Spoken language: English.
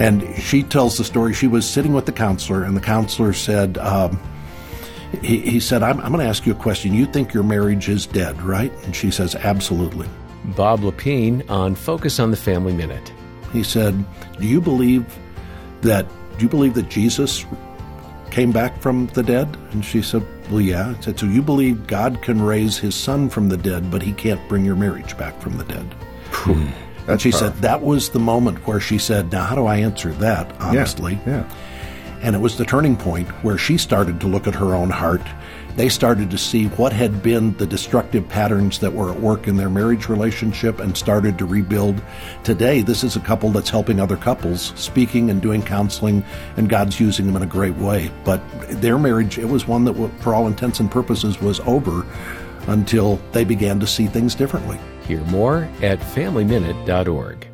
And she tells the story. She was sitting with the counselor, and the counselor said, um, he, he, said, I'm, I'm going to ask you a question. You think your marriage is dead, right? And she says, Absolutely. Bob Lepine on Focus on the Family Minute. He said, Do you believe that do you believe that Jesus came back from the dead? And she said, Well, yeah. I said, So you believe God can raise his son from the dead, but he can't bring your marriage back from the dead? Hmm. And she said, That was the moment where she said, Now, how do I answer that, honestly? Yeah. yeah. And it was the turning point where she started to look at her own heart. They started to see what had been the destructive patterns that were at work in their marriage relationship and started to rebuild. Today, this is a couple that's helping other couples, speaking and doing counseling, and God's using them in a great way. But their marriage, it was one that, for all intents and purposes, was over until they began to see things differently. Hear more at FamilyMinute.org.